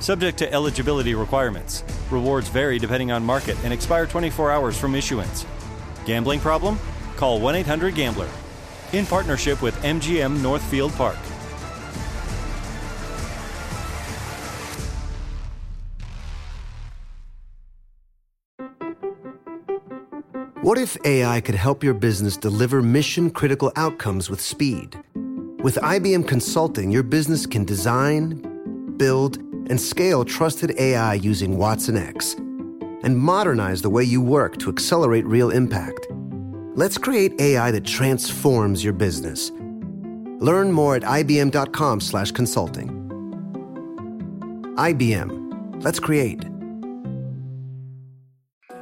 Subject to eligibility requirements. Rewards vary depending on market and expire 24 hours from issuance. Gambling problem? Call 1 800 Gambler. In partnership with MGM Northfield Park. What if AI could help your business deliver mission critical outcomes with speed? With IBM Consulting, your business can design, build, and scale trusted AI using watsonx and modernize the way you work to accelerate real impact. Let's create AI that transforms your business. Learn more at ibm.com/consulting. IBM. Let's create.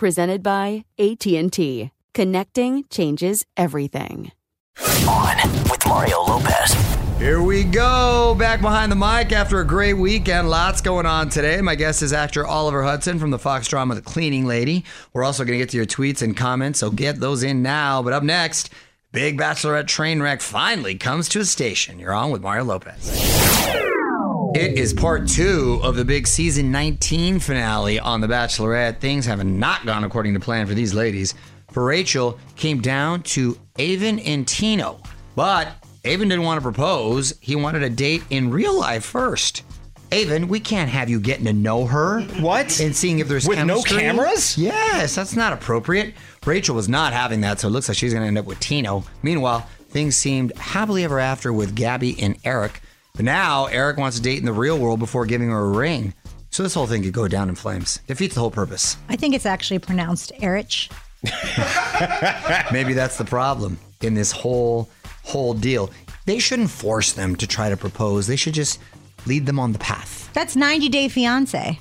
Presented by AT&T. Connecting changes everything. On with Mario Lopez. Here we go. Back behind the mic after a great weekend. Lots going on today. My guest is actor Oliver Hudson from the Fox drama The Cleaning Lady. We're also going to get to your tweets and comments, so get those in now. But up next, Big Bachelorette train wreck finally comes to a station. You're on with Mario Lopez. It is part two of the big season 19 finale on The Bachelorette. Things have not gone according to plan for these ladies. For Rachel, came down to Aven and Tino. But Aven didn't want to propose. He wanted a date in real life first. Aven, we can't have you getting to know her. What? And seeing if there's With no cameras? Yes, that's not appropriate. Rachel was not having that, so it looks like she's going to end up with Tino. Meanwhile, things seemed happily ever after with Gabby and Eric. But now Eric wants to date in the real world before giving her a ring. So this whole thing could go down in flames. Defeats the whole purpose. I think it's actually pronounced Erich. Maybe that's the problem in this whole whole deal. They shouldn't force them to try to propose. They should just lead them on the path. That's 90 Day Fiance.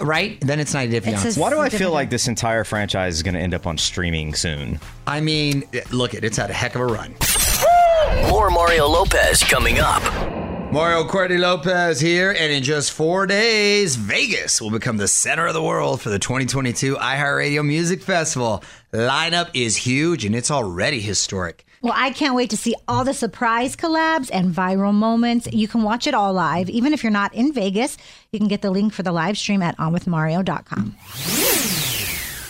Right? Then it's 90 Day Fiance. says- Why do I feel like this entire franchise is going to end up on streaming soon? I mean, look it, it's had a heck of a run. More Mario Lopez coming up. Mario Courtney Lopez here, and in just four days, Vegas will become the center of the world for the 2022 iHeartRadio Music Festival. Lineup is huge, and it's already historic. Well, I can't wait to see all the surprise collabs and viral moments. You can watch it all live. Even if you're not in Vegas, you can get the link for the live stream at onwithmario.com.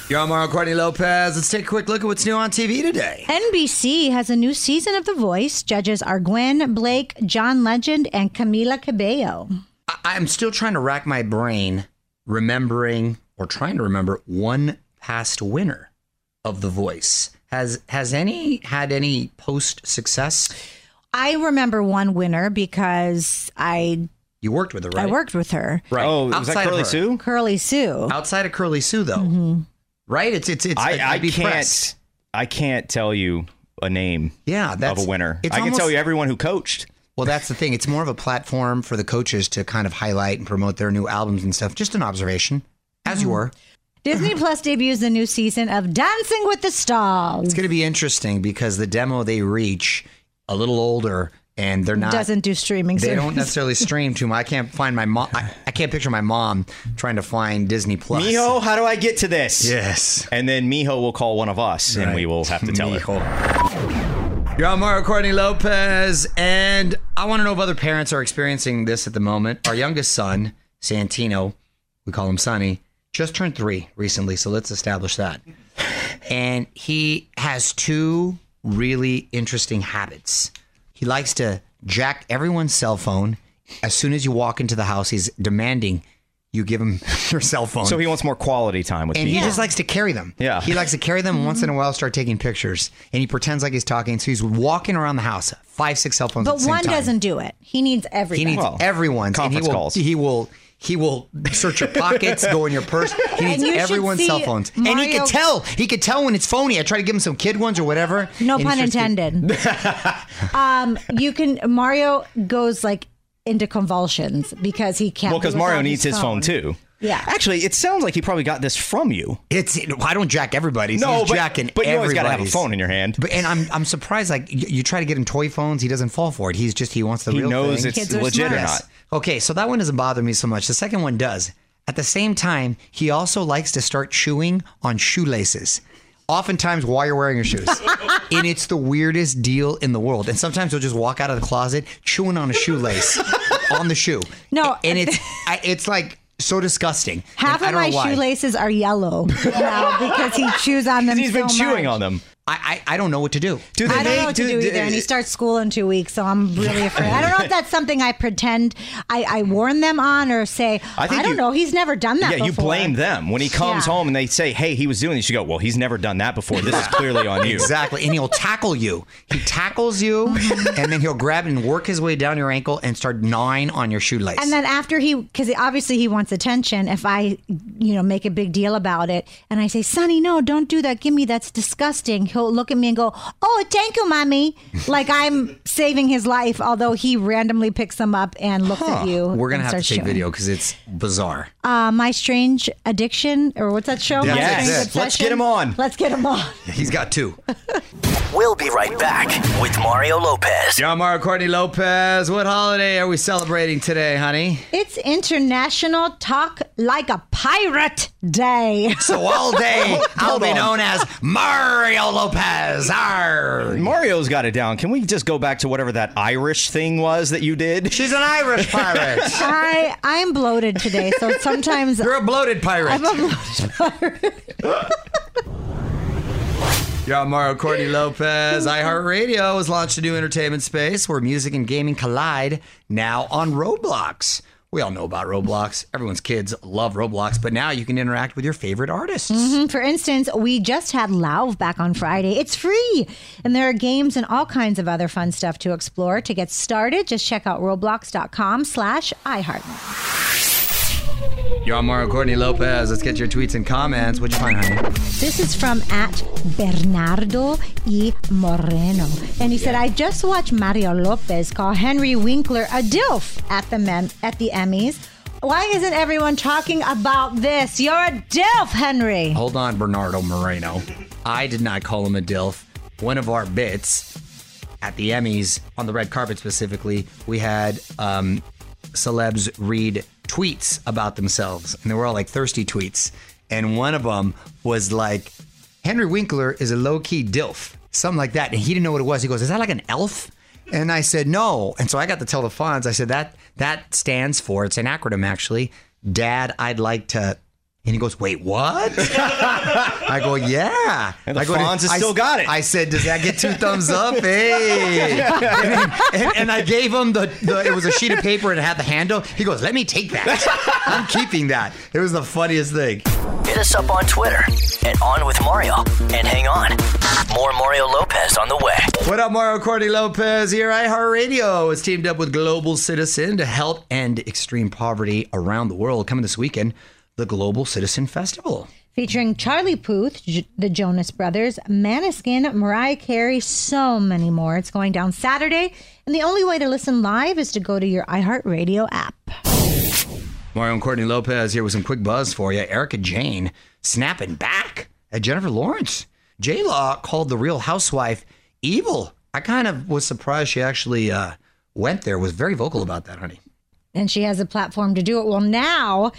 You're on Mario Courtney Lopez. Let's take a quick look at what's new on TV today. NBC has a new season of The Voice. Judges are Gwen, Blake, John Legend, and Camila Cabello. I- I'm still trying to rack my brain remembering or trying to remember one past winner of The Voice. Has has any had any post success? I remember one winner because I You worked with her, right? I worked with her, Right. Oh, was that Curly. Sue? Curly Sue. Outside of Curly Sue, though, Mm-hmm. Right? It's it's it's. I, I'd I be can't. pressed. I can't tell you a name Yeah, that's of a winner. It's I can almost- tell you everyone who coached. Well, that's the thing. It's more of a platform for the coaches to kind of highlight and promote their new albums and stuff. Just an observation, as Mm-hmm. you were. Disney Plus debuts the new season of Dancing with the Stars. It's going to be interesting because the demo they reach a little older and they're not Doesn't do streaming They don't necessarily stream too much. I can't find my mom. I, I can't picture my mom trying to find Disney Plus. Miho, how do I get to this? Yes. And then Miho will call one of us, and we will have to tell her. You're on Mario Courtney Lopez, and I want to know if other parents are experiencing this at the moment. Our youngest son, Santino, we call him Sonny, just turned three recently, so let's establish that. And he has two really interesting habits. He likes to jack everyone's cell phone. As soon as you walk into the house, he's demanding you give him your cell phone. So he wants more quality time with and he just likes to carry them. Yeah. He likes to carry them and once in a while start taking pictures. And he pretends like he's talking. So he's walking around the house, five, six cell phones. at But the same one time. doesn't do it. He needs everyone. He needs Well, everyone's. and he conference will, calls. He will. He will search your pockets, go in your purse. He needs you everyone's cell phones, and he could tell. He could tell when it's phony. I try to give him some kid ones or whatever. no he pun starts to- intended. um, you can Mario goes like into convulsions because he can't. well, because Mario needs his phone too. Yeah. Actually, it sounds like he probably got this from you. It's. I don't jack everybody's. No, He's but, jacking but you always got to have a everybody's. phone in your hand. But and I'm I'm surprised. Like you, you try to get him toy phones, he doesn't fall for it. He's just he wants the He real knows thing. it's Kids are legit or smart. not. Okay, so that one doesn't bother me so much. The second one does. At the same time, he also likes to start chewing on shoelaces. Oftentimes while you're wearing your shoes. and it's the weirdest deal in the world. And sometimes he'll just walk out of the closet chewing on a shoelace on the shoe. No, And it's I, it's like so disgusting. Half And I of don't my know why. shoelaces are yellow now because he chews on them. He's been so chewing much. on them. I, I I don't know what to do. Do they I don't make- know what to do, either, and he starts school in two weeks, so I'm really afraid. I don't know if that's something I pretend I, I warn them on or say. I, I don't you- know. He's never done that. Yeah, you blame them when he comes Yeah. home and they say, "Hey, he was doing this." You go, "Well, he's never done that before. This is clearly on you." Exactly. And he'll tackle you. He tackles you, mm-hmm. and then he'll grab and work his way down your ankle and start gnawing on your shoelace. And then after he, because obviously he wants attention. If I, you know, make a big deal about it, and I say, "Sonny, no, don't do that. Give me that's disgusting." He'll look at me and go, "Oh, thank you, mommy," like I'm saving his life. Although he randomly picks them up and looks at you. We're gonna and have to take chewing. video because it's bizarre. Uh, my strange addiction, or what's that show? My Yes. Strange Let's get him on. Let's get him on. He's got two. We'll be right back with Mario Lopez. John Mario Courtney Lopez. What holiday are we celebrating today, honey? It's International Talk Like a Pirate Day. So all day I'll be known as Mario Lopez. Arr. Mario's got it down. Can we just go back to whatever that Irish thing was that you did? She's an Irish pirate. I I'm bloated today, so sometimes You're a bloated pirate. I'm a bloated pirate. John Mario Courtney Lopez. iHeartRadio has launched a new entertainment space where music and gaming collide now on Roblox. We all know about Roblox. Everyone's kids love Roblox, but now you can interact with your favorite artists. Mm-hmm. For instance, we just had Lauv back on Friday. It's free, and there are games and all kinds of other fun stuff to explore. To get started, just check out roblox.com/slash You're on Mario Courtney Lopez. Let's get your tweets and comments. What'd you find, honey? This is from at Bernardo E. Moreno. And he said, I just watched Mario Lopez call Henry Winkler a DILF at the, mem- at the Emmys. Why isn't everyone talking about this? You're a DILF, Henry. Hold on, Bernardo Moreno. I did not call him a DILF. One of our bits at the Emmys, on the red carpet specifically, we had um, celebs read tweets about themselves, and they were all like thirsty tweets. And one of them was like, Henry Winkler is a low key DILF, something like that. And he didn't know what it was. He goes, Is that like an elf? And I said, No. And so I got to tell the Fonz, I said, That that stands for, it's an acronym actually, Dad, I'd like to. And he goes, Wait, what? I go, Yeah. And the I go, Fonz has I- still got it. I said, Does that get two thumbs up? Hey. and, and- and I gave him the, the, it was a sheet of paper and it had the handle. He goes, Let me take that. I'm keeping that. It was the funniest thing. Hit us up on Twitter at On With Mario. And hang on, more Mario Lopez on the way. What up, Mario Courtney Lopez here. iHeartRadio has teamed up with Global Citizen to help end extreme poverty around the world. Coming this weekend, the Global Citizen Festival. Featuring Charlie Puth, J- the Jonas Brothers, Måneskin, Mariah Carey, so many more. It's going down Saturday, and the only way to listen live is to go to your iHeartRadio app. Mario and Courtney Lopez here with some quick buzz for you. Erika Jayne snapping back at Jennifer Lawrence. J Law called the Real Housewife evil. I kind of was surprised she actually uh, went there. Was very vocal about that, honey. and she has a platform to do it. Well, now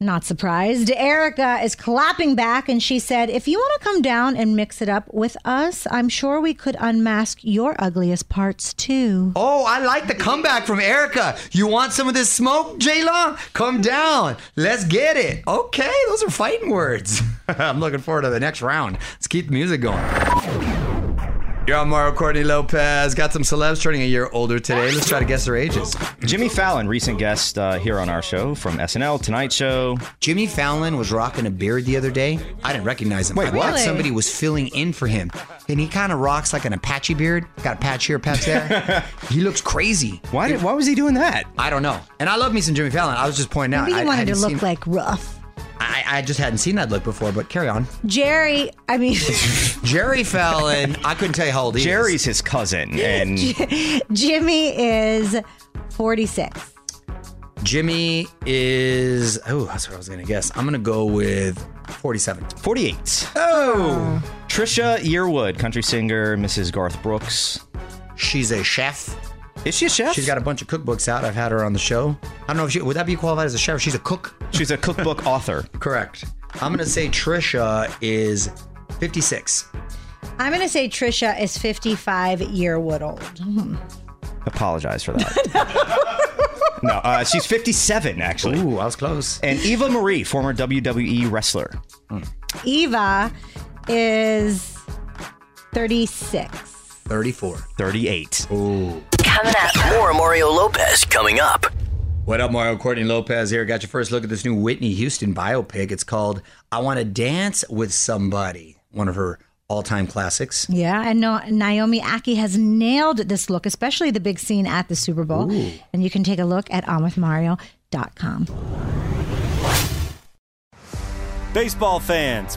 Not surprised. Erika is clapping back and she said, If you want to come down and mix it up with us, I'm sure we could unmask your ugliest parts too. Oh, I like the comeback from Erika. You want some of this smoke, J-Law? Come down. Let's get it. Okay, those are fighting words. I'm looking forward to the next round. Let's keep the music going. You're on Mario Courtney Lopez. Got some celebs turning a year older today. Let's try to guess their ages. Jimmy Fallon, recent guest uh, here on our show from SNL, Tonight Show. Jimmy Fallon was rocking a beard the other day. I didn't recognize him. Wait, I thought what? Somebody was filling in for him. And he kind of rocks like an Apache beard. Got a patch here, patch there. he looks crazy. Why did? Why was he doing that? I don't know. And I love me some Jimmy Fallon. I was just pointing out. Maybe he I, wanted I to look like rough. I, I just hadn't seen that look before, but carry on. Jerry, I mean, Jerry fell Fallon, I couldn't tell you how old he is. Jerry's his cousin, and Jimmy is 46. Jimmy is, oh, that's what I was going to guess. I'm going to go with 47. 48. Oh! Trisha Yearwood, country singer, Mrs. Garth Brooks. She's a chef. Is she a chef? She's got a bunch of cookbooks out. I've had her on the show. I don't know if she, would that be qualified as a chef? She's a cook. She's a cookbook author. Correct. I'm going to say Trisha is 56. I'm going to say Trisha is 55 year wood old. Apologize for that. no, uh, she's 57 actually. Ooh, I was close. And Eva Marie, former WWE wrestler. Eva is 36. 34. 38. Coming up, more Mario Lopez coming up. What up, Mario? Courtney Lopez here. Got your first look at this new Whitney Houston biopic. It's called I Want to Dance with Somebody, one of her all time classics. Yeah, and no, Naomi Ackie has nailed this look, especially the big scene at the Super Bowl. And you can take a look at onwithmario.com. Baseball fans,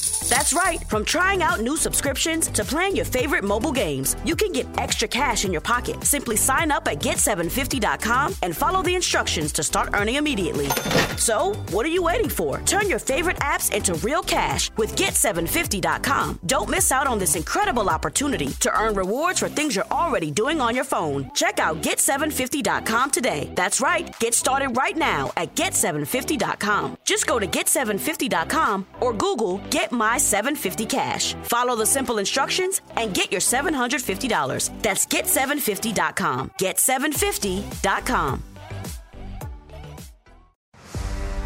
That's right. From trying out new subscriptions to playing your favorite mobile games, you can get extra cash in your pocket. Simply sign up at get750.com and follow the instructions to start earning immediately. So, what are you waiting for? Turn your favorite apps into real cash with get750.com. Don't miss out on this incredible opportunity to earn rewards for things you're already doing on your phone. Check out get750.com today. That's right. Get started right now at get750.com. Just go to get750.com or Google Get My 750 cash. Follow the simple instructions and get your $750. That's get750.com. Get750.com.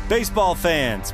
Baseball fans.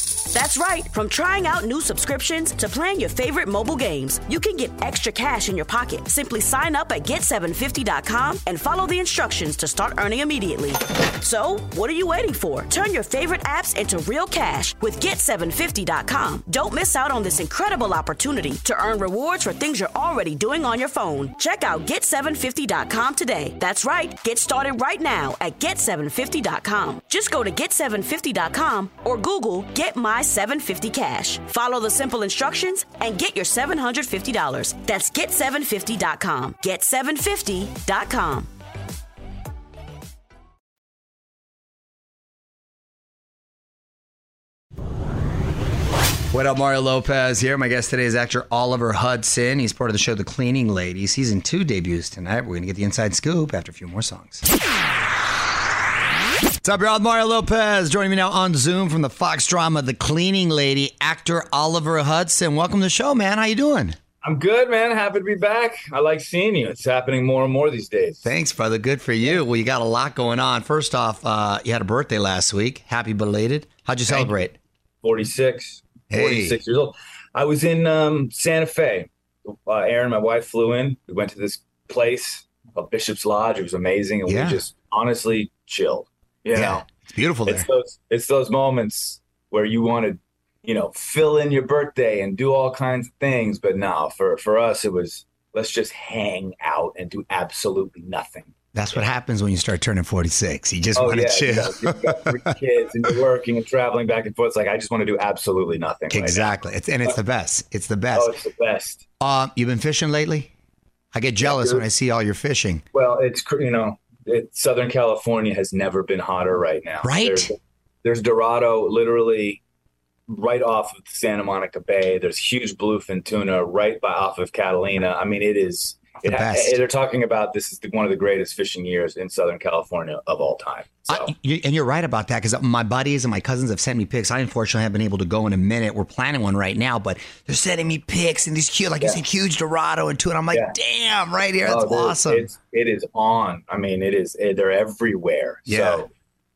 That's right. From trying out new subscriptions to playing your favorite mobile games, you can get extra cash in your pocket. Simply sign up at get750.com and follow the instructions to start earning immediately. So, what are you waiting for? Turn your favorite apps into real cash with get750.com. Don't miss out on this incredible opportunity to earn rewards for things you're already doing on your phone. Check out get750.com today. That's right. Get started right now at get750.com. Just go to get750.com or Google Get My 750 Cash. Follow the simple instructions and get your $750. That's get750.com. Get750.com. What up, Mario Lopez here. My guest today is actor Oliver Hudson. He's part of the show The Cleaning Lady. Season 2 debuts tonight. We're going to get the inside scoop after a few more songs. What's up, y'all? Mario Lopez joining me now on Zoom from the Fox drama The Cleaning Lady, actor Oliver Hudson. Welcome to the show, man. How you doing? I'm good, man. Happy to be back. I like seeing you. It's happening more and more these days. Thanks, brother. Good for you. Well, you got a lot going on. First off, uh, you had a birthday last week. Happy belated. How'd you celebrate? 46. Hey. 46 years old. I was in um, Santa Fe. Uh, Erinn, my wife, flew in. We went to this place called Bishop's Lodge. It was amazing. And Yeah. we just honestly chilled. You know, It's beautiful there. it's those it's those moments where you want to, you know, fill in your birthday and do all kinds of things. But no, for for us, it was let's just hang out and do absolutely nothing. That's what happens when you start turning 46. You just Oh want to yeah, chill. you know, you've got three kids and you're working and traveling back and forth. It's like I just want to do absolutely nothing. right exactly. It's, and it's the best. It's the best. Oh, it's the best. Uh, you've been fishing lately? I get jealous when I see all your fishing. Well, it's you know, it, Southern California has never been hotter right now. Right? There's, there's Dorado, literally right off of Santa Monica Bay. There's huge bluefin tuna right by off of Catalina. I mean, it is. The It, best. they're talking about this is the, one of the greatest fishing years in Southern California of all time. So I, you, and you're right about that because my buddies and my cousins have sent me pics. I unfortunately haven't been able to go in a minute. We're planning one right now, but they're sending me pics and these cute, like you Yeah. said, huge Dorado and tuna. And I'm like, Yeah. damn, right here, oh, that's Oh, awesome. It's, it is on. I mean, it is. It, they're everywhere. Yeah. So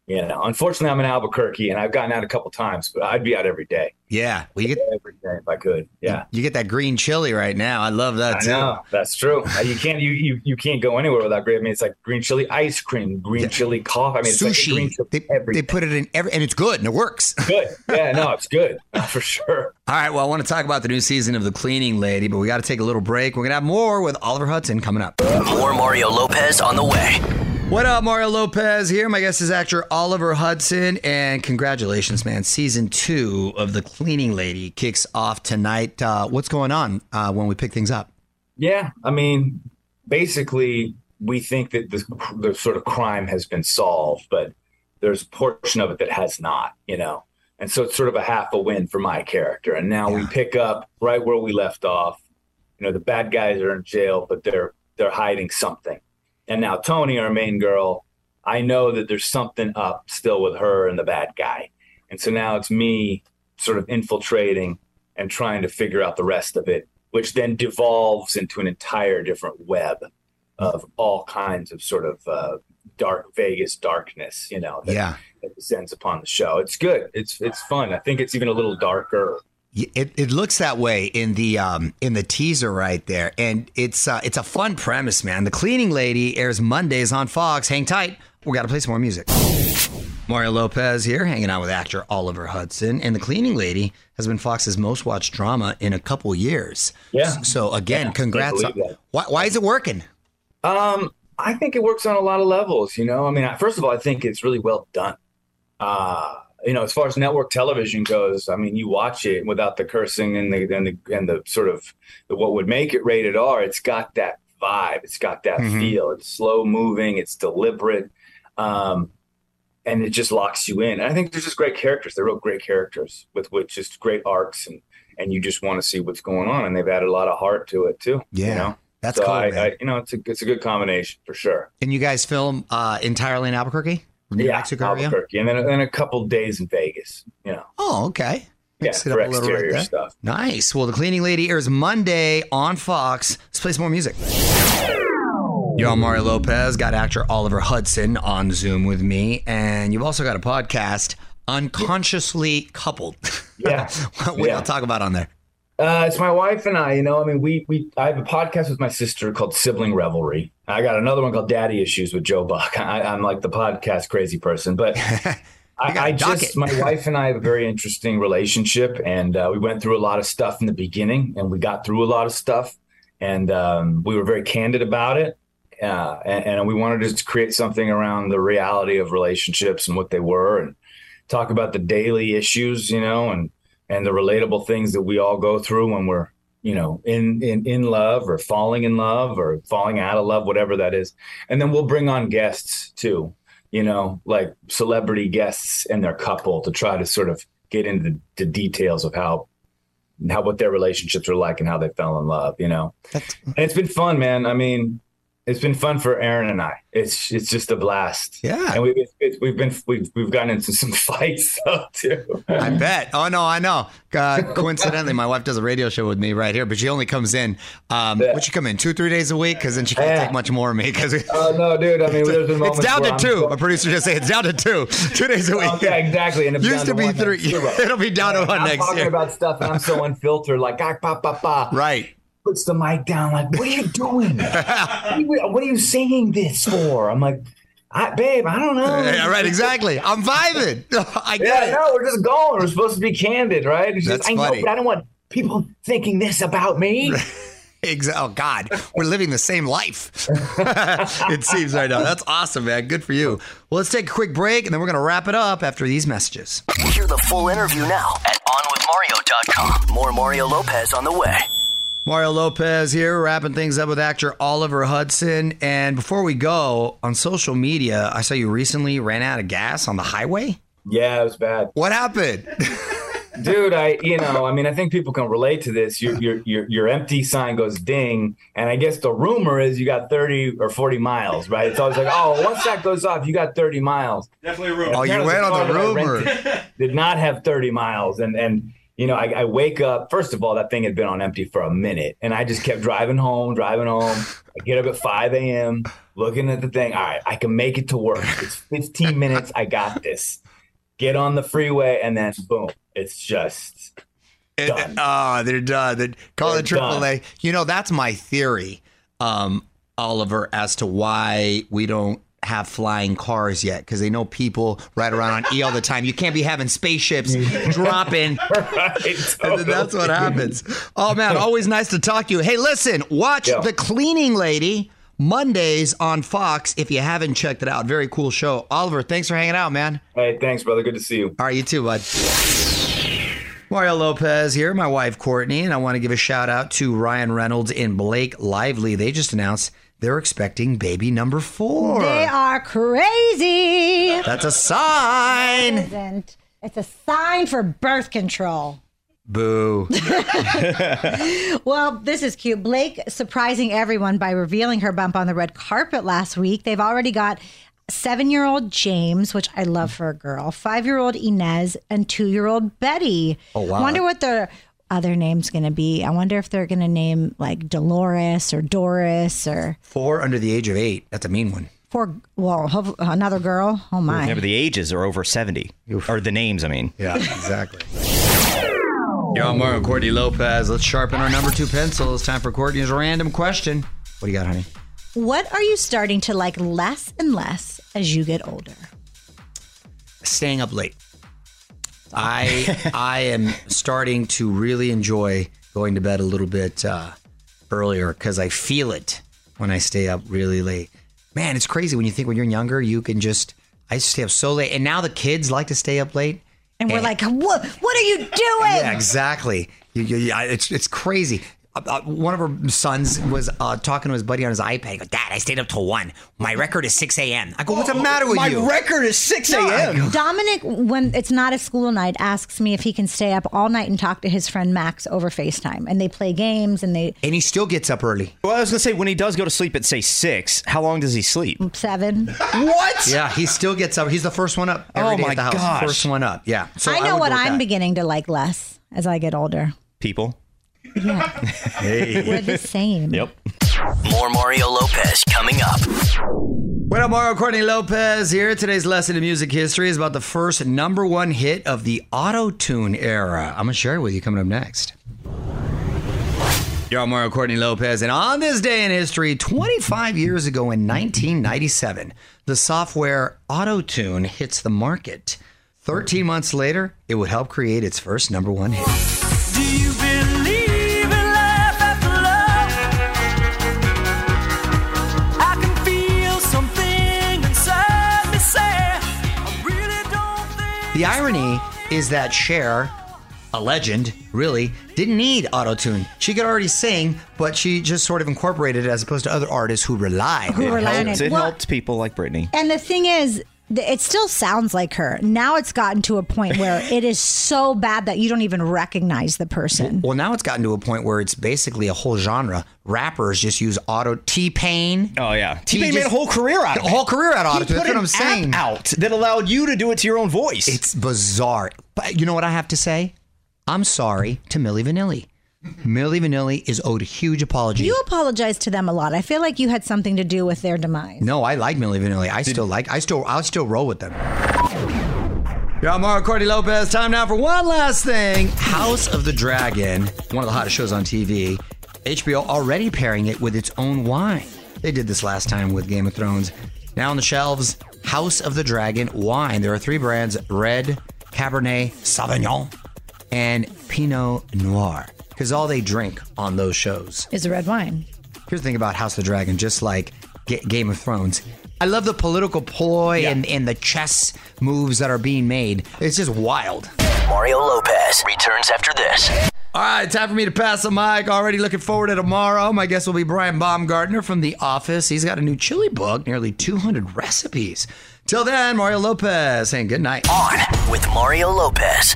You know, unfortunately, I'm in Albuquerque, and I've gotten out a couple times, but I'd be out every day. Yeah, well, get every day if I could. Yeah, you get that green chili right now. I love that I too. know that's true. Uh, You can't you, you you can't go anywhere without green. I mean, it's like green chili ice cream, green chili coffee. I mean, it's like Sushi. green chili they, they put it in every, and it's good and it works. good. Yeah, no, it's good for sure. All right, well, I want to talk about the new season of The Cleaning Lady, but we got to take a little break. We're going to have more with Oliver Hudson coming up. More Mario Lopez on the way. What up, Mario Lopez here. My guest is actor Oliver Hudson, and congratulations, man. Season two of The Cleaning Lady kicks off tonight. Uh, what's going on uh, when we pick things up? Yeah, I mean, basically, we think that the, the sort of crime has been solved, but there's a portion of it that has not, you know. And so it's sort of a half a win for my character. And now we pick up right where we left off. You know, the bad guys are in jail, but they're they're hiding something. And now Thony, our main girl, I know that there's something up still with her and the bad guy. And so now it's me sort of infiltrating and trying to figure out the rest of it, which then devolves into an entire different web of all kinds of sort of uh, dark Vegas darkness, you know, that, Yeah. that descends upon the show. It's good. It's it's fun. I think it's even a little darker. It, it looks that way in the um, in the teaser right there, and it's uh, it's a fun premise, man. The Cleaning Lady airs Mondays on Fox. Hang tight, we got to play some more music. Mario Lopez here, hanging out with actor Oliver Hudson, and The Cleaning Lady has been Fox's most watched drama in a couple years. Yeah. So again, Yeah, congrats. that. Why, why is it working? Um, I think it works on a lot of levels. You know, I mean, I- first of all, I think it's really well done. Uh, you know, as far as network television goes, I mean, you watch it without the cursing and the and the and the sort of the, what would make it rated R. It's got that vibe. It's got that Mhm. feel. It's slow moving. It's deliberate, um, and it just locks you in. And I think there's just great characters. They're real great characters with which just great arcs and and you just want to see what's going on. And they've added a lot of heart to it too. Yeah, you know? that's so cool, I. I, you know, it's a it's a good combination for sure. And you guys film uh, entirely in Albuquerque, New yeah, Mexico area. Albuquerque, and then then a couple days in Vegas. You know, Oh, okay. yeah, Mix it for up a little right stuff. Nice. Well, The Cleaning Lady airs Monday on Fox. Let's play some more music. Yo, I'm Mario Lopez. Got actor Oliver Hudson on Zoom with me. And you've also got a podcast, Unconsciously Coupled. Yeah, what do Yeah. y'all talk about on there? Uh, it's my wife and I. You know, I mean, we we I have a podcast with my sister called Sibling Revelry. I got another one called Daddy Issues with Joe Buck. I, I'm like the podcast crazy person, but I, I just my wife and I have a very interesting relationship, and uh, we went through a lot of stuff in the beginning, and we got through a lot of stuff, and um, we were very candid about it. Uh, and, and we wanted to create something around the reality of relationships and what they were, and talk about the daily issues, you know, and and the relatable things that we all go through when we're you know in in in love or falling in love or falling out of love whatever that is. And then we'll bring on guests too you know like celebrity guests and their couple to try to sort of get into the, the details of how how what their relationships are like and how they fell in love you know. And it's been fun man. I mean it's been fun for Erinn and I. It's it's just a blast. Yeah. and we've it's, we've been we've we've gotten into some fights though too. I bet. Oh no, I know. Uh, coincidentally, my wife does a radio show with me right here, but she only comes in. Um, Would she come in two, three days a week? Because then she can't take much more of me. Because Oh no, dude! I mean, there's been moments it's down to I'm two. My producer just say it's down to two. Two days a week. Okay, exactly. And Used to be three. next. It'll be down to one I'm next talking year. about stuff, and I'm so unfiltered, like ah, pa, pa, pa. Right. Puts the mic down, like, what are you doing? what, are you, what are you singing this for? I'm like, I, babe, I don't know. Yeah, right. Exactly. I'm vibing. I get yeah, it. no, we're just going. We're supposed to be candid, right? It's just, That's I know, funny. but I don't want people thinking this about me. Exa- Oh God, we're living the same life. it seems right now. That's awesome, man. Good for you. Well, let's take a quick break, and then we're gonna wrap it up after these messages. Hear the full interview now at OnWithMario.com. More Mario Lopez on the way. Mario Lopez here, wrapping things up with actor Oliver Hudson. And before we go, on social media, I saw you recently ran out of gas on the highway. Yeah, it was bad. What happened? Dude, I you know, I mean, I think people can relate to this. Your your your your empty sign goes ding, and I guess the rumor is you got thirty or forty miles, right? It's always like, oh, once that goes off, you got thirty miles. Definitely a rumor. Oh, you went on the car that I rumor. rented Did not have thirty miles, and and you know, I, I wake up. First of all, that thing had been on empty for a minute, and I just kept driving home, driving home. I get up at 5 a.m., looking at the thing. All right, I can make it to work. It's 15 minutes. I got this. Get on the freeway, and then boom, it's just eh, done. Oh, they're done. They call They're it AAA. You know, that's my theory, um, Oliver, as to why we don't have flying cars yet because they know people ride around on E all the time. You can't be having spaceships dropping. right, And then that's what happens. Oh man, always nice to talk to you. Hey, listen, watch Yeah. The Cleaning Lady Mondays on Fox if you haven't checked it out. Very cool show. Oliver, thanks for hanging out, man. Hey, thanks, brother. Good to see you. All right, you too, bud. Mario Lopez here, my wife Courtney, and I want to give a shout out to Ryan Reynolds and Blake Lively. They just announced they're expecting baby number four. They are crazy. That's a sign. Isn't. It's a sign for birth control. Boo. Well, this is cute. Blake surprising everyone by revealing her bump on the red carpet last week. They've already got seven year old James, which I love for a girl, five year old Inez, and two year old Betty. Oh, wow. wonder what their other name's going to be. I wonder if they're going to name like Dolores or Doris or Four under the age of eight. That's a mean one. four. Well, another girl. Oh, my. Remember, the ages are over 70. Or the names, I mean. Yeah, exactly. Yo, I'm Mario Courtney Lopez. Let's sharpen our number two pencil. It's time for Courtney's random question. What do you got, honey? What are you starting to like less and less as you get older? Staying up late. I I am starting to really enjoy going to bed a little bit uh, earlier because I feel it when I stay up really late. Man, it's crazy when you think when you're younger you can just I stay up so late, and now the kids like to stay up late. And we're like, what? What are you doing? Yeah, exactly. You, you, you- it's it's crazy. Uh, uh, one of her sons was uh, talking to his buddy on his iPad. He goes, Dad, I stayed up till one. My record is six a.m. I go, What's the matter with you? My you? record is 6 a.m. Dominic, when it's not a school night, asks me if he can stay up all night and talk to his friend Max over FaceTime. And they play games and they and he still gets up early. Well, I was going to say, when he does go to sleep at, say, 6, how long does he sleep? seven. What? Yeah, he still gets up. He's the first one up every Oh day my at the house. gosh. First one up. Yeah. So I know would what I'm that. beginning to like less as I get older. People. We're the same. Yep. More Mario Lopez coming up. What up, Mario Courtney Lopez here. Today's lesson in music history is about the first number one hit of the auto tune era. I'm going to share it with you coming up next. Yo, I'm Mario Courtney Lopez, and on this day in history, 25 years ago in 1997, the software AutoTune hits the market. 13 months later, it would help create its first number one hit. The irony is that Cher, a legend, really, didn't need autotune. She could already sing, but she just sort of incorporated it as opposed to other artists who rely Who on it. rely on Helped- it. it Well- helped people like Britney. And the thing is, th- it still sounds like her. Now it's gotten to a point where it is so bad that you don't even recognize the person. Well, now it's gotten to a point where it's basically a whole genre. Rappers just use auto T Pain. Oh, yeah. T-Pain made a whole career out of it. A whole career out of He auto put That's what an I'm saying. app out that allowed you to do it to your own voice. It's bizarre. But you know what I have to say? I'm sorry to Milli Vanilli. Milli Vanilli is owed a huge apology. You apologize to them a lot. I feel like you had something to do with their demise. No, I like Milli Vanilli. I still like. I still. I'll still roll with them. Yo, I'm Mario Cordy Lopez. Time now for one last thing. House of the Dragon, one of the hottest shows on TV. HBO already pairing it with its own wine. They did this last time with Game of Thrones. Now on the shelves, House of the Dragon wine. There are three brands: Red, Cabernet Sauvignon, and Pinot Noir. Because all they drink on those shows Is a red wine. Here's the thing about House of the Dragon, just like Ga- Game of Thrones. I love the political ploy and, and the chess moves that are being made. It's just wild. Mario Lopez returns after this. All right, time for me to pass the mic. Already looking forward to tomorrow. My guest will be Brian Baumgartner from The Office. He's got a new chili book, nearly 200 recipes. Till then, Mario Lopez saying good night. On with Mario Lopez.